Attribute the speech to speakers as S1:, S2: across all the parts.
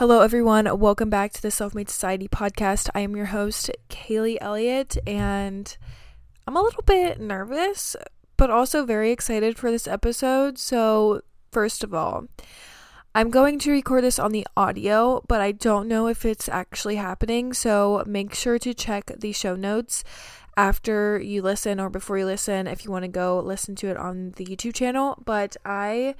S1: Hello, everyone. Welcome back to the Self Made Society podcast. I am your host, Kaylee Elliott, and I'm a little bit nervous, but also very excited for this episode. So, first of all, I'm going to record this on the audio, but I don't know if it's actually happening. So, make sure to check the show notes after you listen or before you listen if you want to go listen to it on the YouTube channel. But I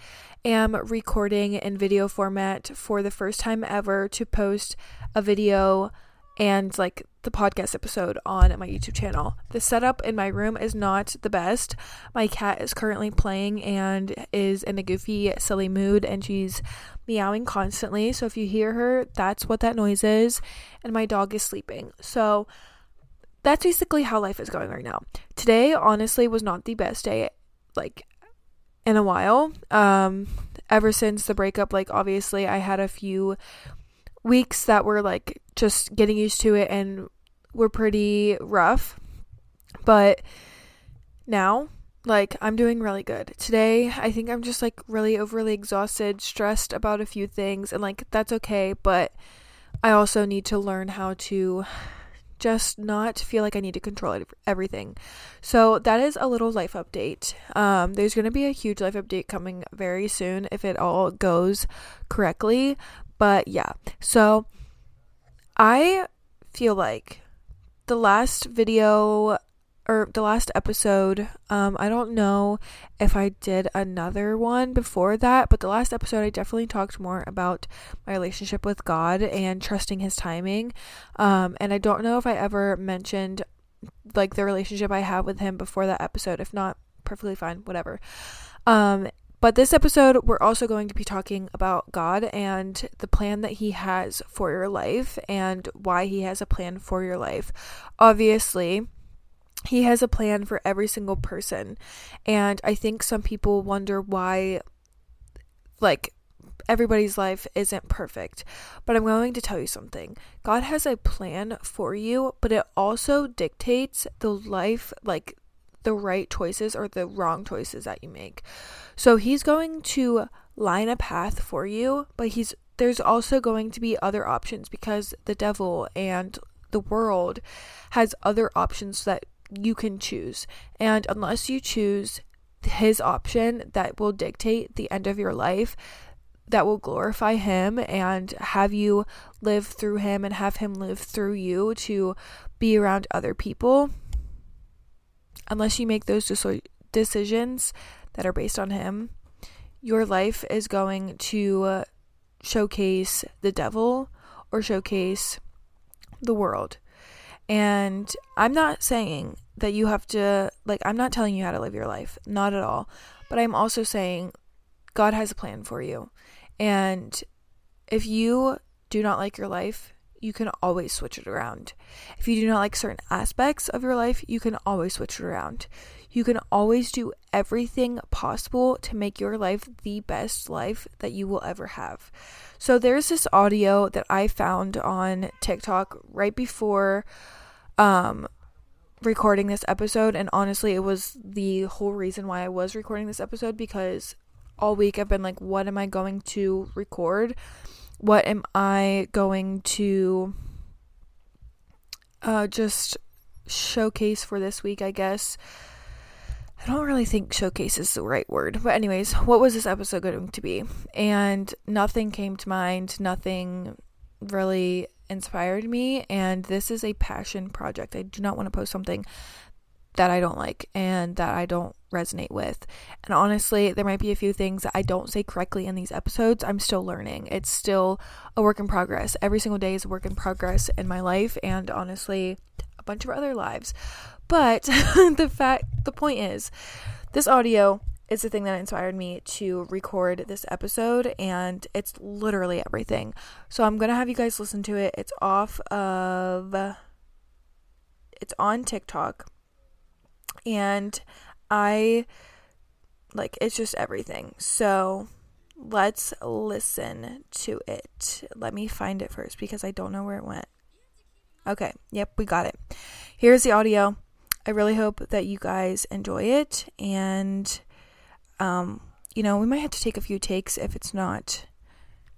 S1: am recording in video format for the first time ever to post a video and like the podcast episode on my YouTube channel. The setup in my room is not the best. My cat is currently playing and is in a goofy, silly mood, and she's meowing constantly. So if you hear her, that's what that noise is. And my dog is sleeping. So that's basically how life is going right now. Today, honestly, was not the best day, like, in a while. Um, ever since the breakup, like, obviously, I had a few weeks that were, like, just getting used to it and were pretty rough. But now, like, I'm doing really good. Today, I think I'm just, like, really overly exhausted, stressed about a few things, and, like, that's okay, but I also need to learn how to just not feel like I need to control everything. So that is a little life update. Um, there's going to be a huge life update coming very soon if it all goes correctly. But yeah, so I feel like the last video or the last episode, um, I don't know if I did another one before that, but the last episode I definitely talked more about my relationship with God and trusting His timing. Um, and I don't know if I ever mentioned like the relationship I have with Him before that episode. If not, perfectly fine, whatever. Um, but this episode, we're also going to be talking about God and the plan that He has for your life and why He has a plan for your life. Obviously, he has a plan for every single person. And I think some people wonder why, like, everybody's life isn't perfect. But I'm going to tell you something God has a plan for you, but it also dictates the life, like, the right choices or the wrong choices that you make. So he's going to line a path for you, but he's there's also going to be other options because the devil and the world has other options that you can choose. And unless you choose his option that will dictate the end of your life, that will glorify him and have you live through him and have him live through you to be around other people, unless you make those decisions that are based on him, your life is going to uh, showcase the devil or showcase the world. And I'm not saying that you have to, like, I'm not telling you how to live your life, not at all. But I'm also saying God has a plan for you. And if you do not like your life, you can always switch it around. If you do not like certain aspects of your life, you can always switch it around. You can always do everything possible to make your life the best life that you will ever have. So there's this audio that I found on TikTok right before um, recording this episode. And honestly, it was the whole reason why I was recording this episode because all week I've been like, what am I going to record? What am I going to uh, just showcase for this week, I guess? I don't really think showcase is the right word. But, anyways, what was this episode going to be? And nothing came to mind. Nothing really inspired me and this is a passion project. I do not want to post something that I don't like and that I don't resonate with. And honestly, there might be a few things that I don't say correctly in these episodes. I'm still learning. It's still a work in progress. Every single day is a work in progress in my life and honestly, a bunch of other lives. But the fact the point is this audio is the thing that inspired me to record this episode, and it's literally everything. So I'm gonna have you guys listen to it. It's off of, it's on TikTok, and I like it's just everything. So let's listen to it. Let me find it first because I don't know where it went. Okay, yep, we got it. Here's the audio. I really hope that you guys enjoy it and um, you know, we might have to take a few takes if it's not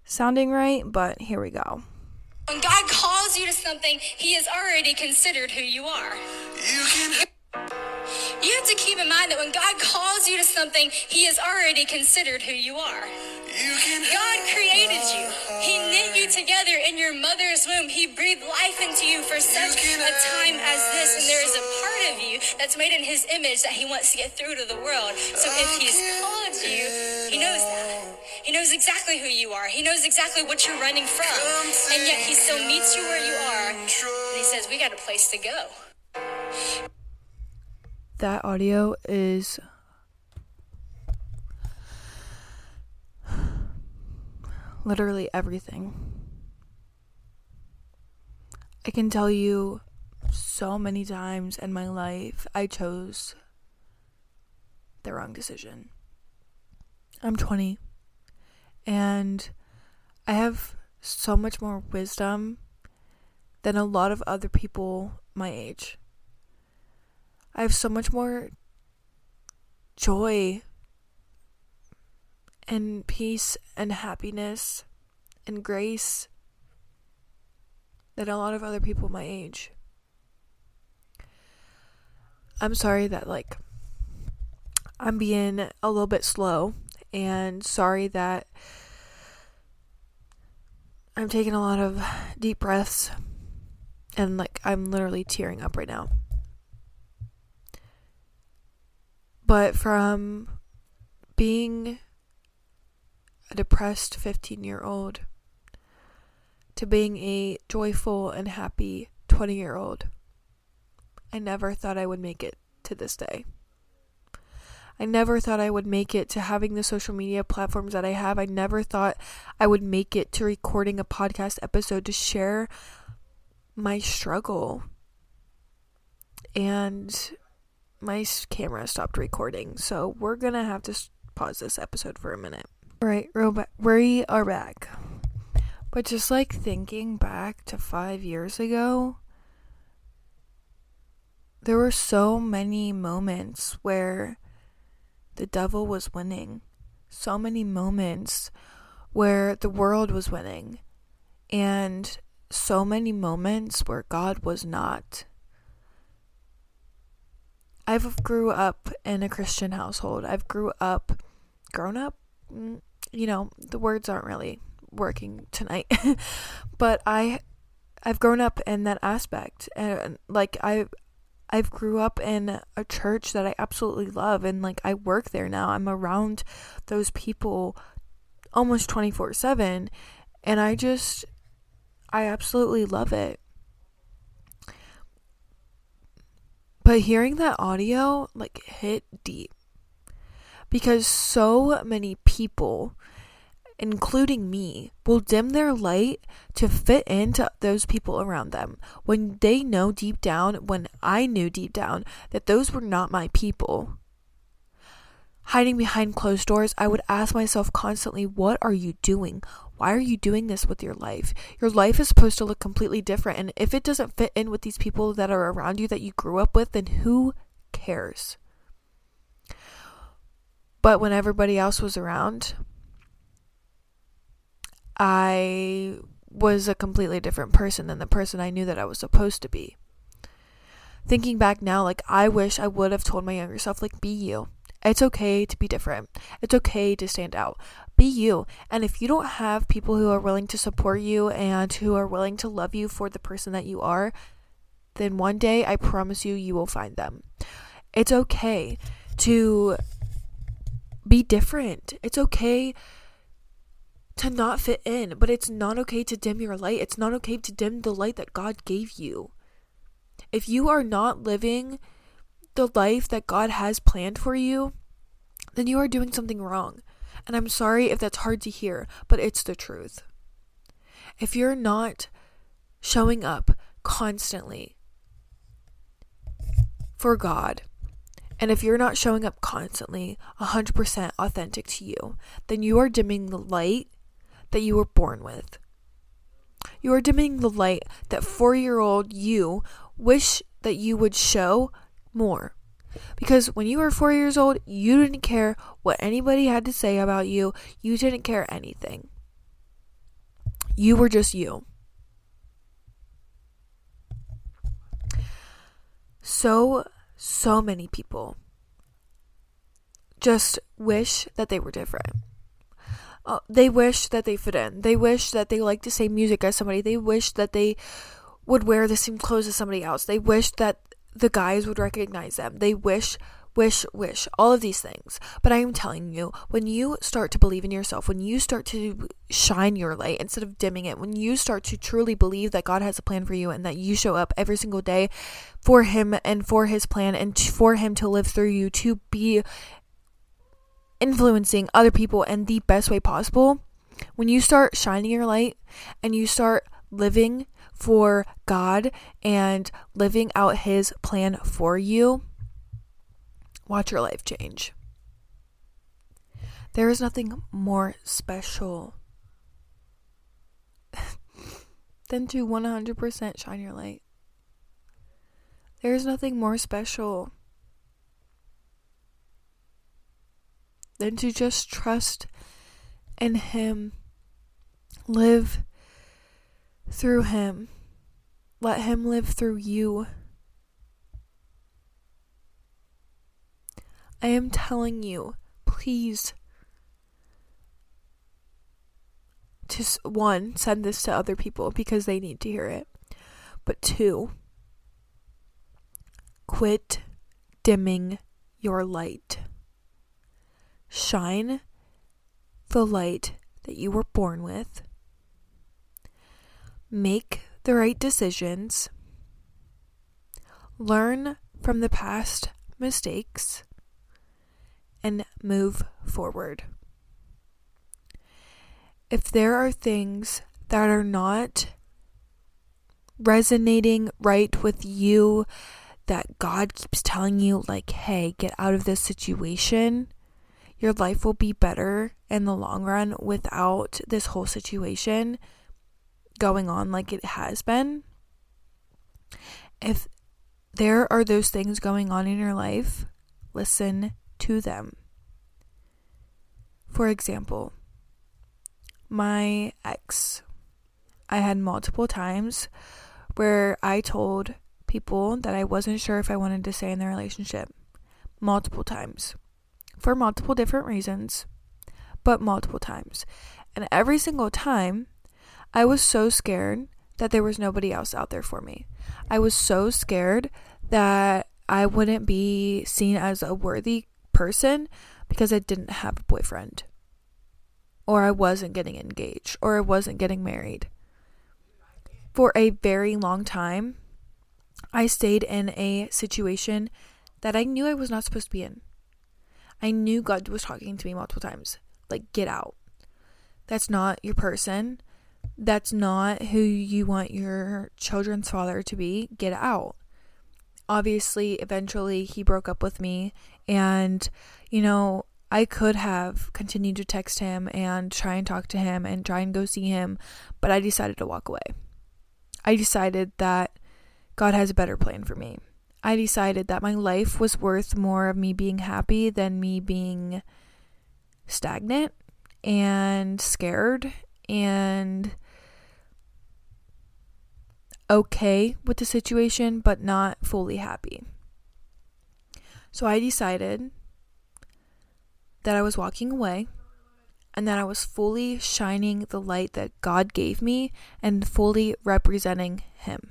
S1: sounding right, but here we go.
S2: When God calls you to something, He has already considered who you are. You can. Have to keep in mind that when God calls you to something, He has already considered who you are. God created you. He knit you together in your mother's womb. He breathed life into you for such a time as this. And there is a part of you that's made in His image that He wants to get through to the world. So if He's called you, He knows that. He knows exactly who you are. He knows exactly what you're running from. And yet He still meets you where you are. And He says, We got a place to go
S1: that audio is literally everything. I can tell you so many times in my life I chose the wrong decision. I'm 20 and I have so much more wisdom than a lot of other people my age. I have so much more joy and peace and happiness and grace than a lot of other people my age. I'm sorry that, like, I'm being a little bit slow and sorry that I'm taking a lot of deep breaths and, like, I'm literally tearing up right now. But from being a depressed 15 year old to being a joyful and happy 20 year old, I never thought I would make it to this day. I never thought I would make it to having the social media platforms that I have. I never thought I would make it to recording a podcast episode to share my struggle. And my camera stopped recording, so we're gonna have to pause this episode for a minute. All right, we are back. But just like thinking back to five years ago, there were so many moments where the devil was winning. So many moments where the world was winning. And so many moments where God was not. I've grew up in a Christian household. I've grew up, grown up. Mm, you know, the words aren't really working tonight, but I, I've grown up in that aspect, and like I, I've grew up in a church that I absolutely love, and like I work there now. I'm around those people almost twenty four seven, and I just, I absolutely love it. But hearing that audio like hit deep. Because so many people including me will dim their light to fit into those people around them. When they know deep down when I knew deep down that those were not my people. Hiding behind closed doors, I would ask myself constantly, What are you doing? Why are you doing this with your life? Your life is supposed to look completely different. And if it doesn't fit in with these people that are around you that you grew up with, then who cares? But when everybody else was around, I was a completely different person than the person I knew that I was supposed to be. Thinking back now, like, I wish I would have told my younger self, like, be you it's okay to be different. It's okay to stand out. Be you. And if you don't have people who are willing to support you and who are willing to love you for the person that you are, then one day I promise you, you will find them. It's okay to be different. It's okay to not fit in, but it's not okay to dim your light. It's not okay to dim the light that God gave you. If you are not living the life that God has planned for you, then you are doing something wrong. And I'm sorry if that's hard to hear, but it's the truth. If you're not showing up constantly for God, and if you're not showing up constantly 100% authentic to you, then you are dimming the light that you were born with. You are dimming the light that four year old you wish that you would show more. Because when you were four years old, you didn't care what anybody had to say about you, you didn't care anything. You were just you. So, so many people just wish that they were different. Uh, they wish that they fit in. They wish that they liked the same music as somebody. They wish that they would wear the same clothes as somebody else. They wish that the guys would recognize them. They wish, wish, wish, all of these things. But I am telling you, when you start to believe in yourself, when you start to shine your light instead of dimming it, when you start to truly believe that God has a plan for you and that you show up every single day for Him and for His plan and for Him to live through you, to be influencing other people in the best way possible, when you start shining your light and you start living for God and living out His plan for you, watch your life change. There is nothing more special than to 100% shine your light. There is nothing more special than to just trust in Him, live through Him, let Him live through you. I am telling you, please. To one, send this to other people because they need to hear it. But two, quit dimming your light. Shine the light that you were born with. Make the right decisions. Learn from the past mistakes and move forward. If there are things that are not resonating right with you, that God keeps telling you, like, hey, get out of this situation, your life will be better in the long run without this whole situation going on like it has been. If there are those things going on in your life, listen to them. For example, my ex, I had multiple times where I told people that I wasn't sure if I wanted to stay in the relationship. Multiple times for multiple different reasons, but multiple times. And every single time, I was so scared that there was nobody else out there for me. I was so scared that I wouldn't be seen as a worthy person because I didn't have a boyfriend, or I wasn't getting engaged, or I wasn't getting married. For a very long time, I stayed in a situation that I knew I was not supposed to be in. I knew God was talking to me multiple times. Like, get out. That's not your person. That's not who you want your children's father to be. Get out. Obviously, eventually, he broke up with me, and, you know, I could have continued to text him and try and talk to him and try and go see him, but I decided to walk away. I decided that God has a better plan for me. I decided that my life was worth more of me being happy than me being stagnant and scared and okay with the situation, but not fully happy. So I decided that I was walking away and that I was fully shining the light that God gave me and fully representing Him.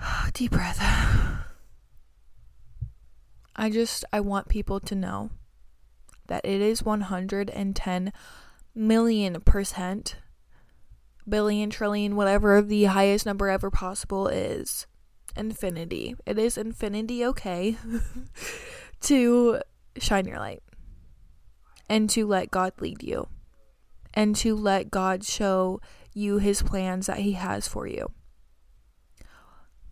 S1: Deep breath. I just, I want people to know that it is 110 million percent, billion, trillion, whatever the highest number ever possible is, infinity. It is infinity okay to shine your light and to let God lead you and to let God show you his plans that he has for you.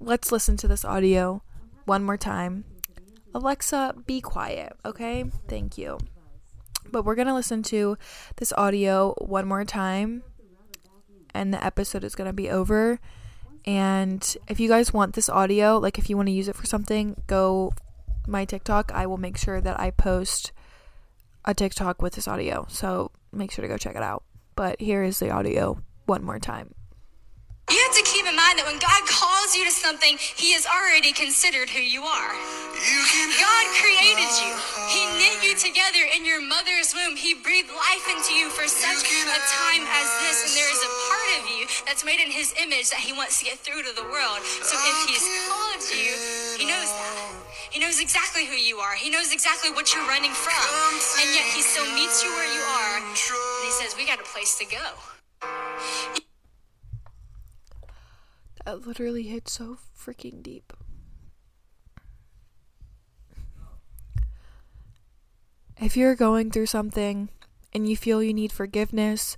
S1: Let's listen to this audio one more time. Alexa, be quiet, okay? Thank you. But we're going to listen to this audio one more time, and the episode is going to be over. And if you guys want this audio, like if you want to use it for something, go my TikTok. I will make sure that I post a TikTok with this audio, so make sure to go check it out. But here is the audio one more time.
S2: You have to keep in mind that when God calls you to something, He has already considered who you are. You God created you. He knit you together in your mother's womb. He breathed life into you for such a time as this, and there is a part of you that's made in His image that He wants to get through to the world. So if He's called you, He knows that. He knows exactly who you are. He knows exactly what you're running from. And yet He still meets you where you are. And He says, We got a place to go.
S1: That literally hit so freaking deep. If you're going through something and you feel you need forgiveness,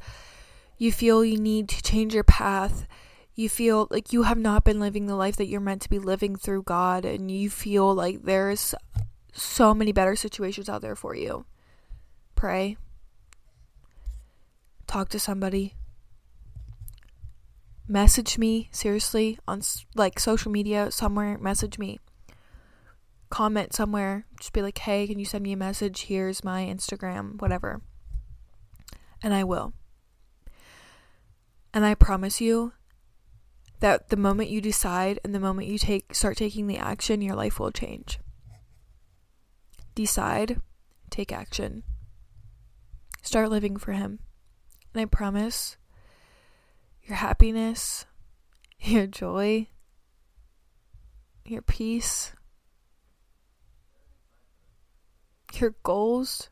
S1: you feel you need to change your path, you feel like you have not been living the life that you're meant to be living through God, and you feel like there's so many better situations out there for you, pray. Talk to somebody message me seriously on like social media somewhere message me. Comment somewhere. Just be like hey can you send me a message? Here's my instagram whatever. And i will. And i promise you that the moment you decide and the moment you take start taking the action your life will change. Decide take action. Start living for him. And i promise your happiness, your joy, your peace, your goals,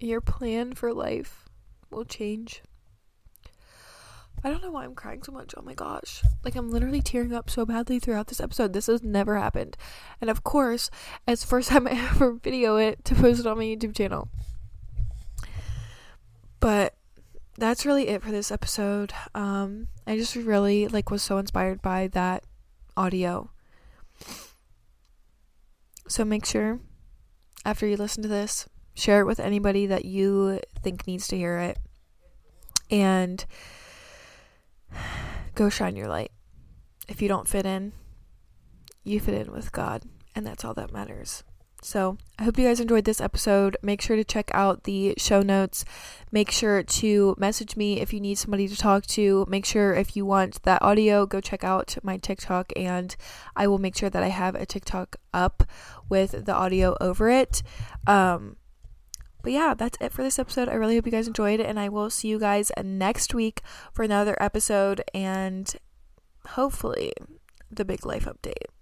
S1: your plan for life will change. I don't know why I'm crying so much. Oh my gosh. Like, I'm literally tearing up so badly throughout this episode. This has never happened. And of course, it's the first time I ever video it to post it on my YouTube channel. But that's really it for this episode. Um, I just really like was so inspired by that audio. So make sure after you listen to this, share it with anybody that you think needs to hear it. And go shine your light. If you don't fit in, you fit in with God, and that's all that matters. So, I hope you guys enjoyed this episode. Make sure to check out the show notes. Make sure to message me if you need somebody to talk to. Make sure if you want that audio, go check out my TikTok and I will make sure that I have a TikTok up with the audio over it. Um, but yeah, that's it for this episode. I really hope you guys enjoyed it, and I will see you guys next week for another episode and hopefully the big life update.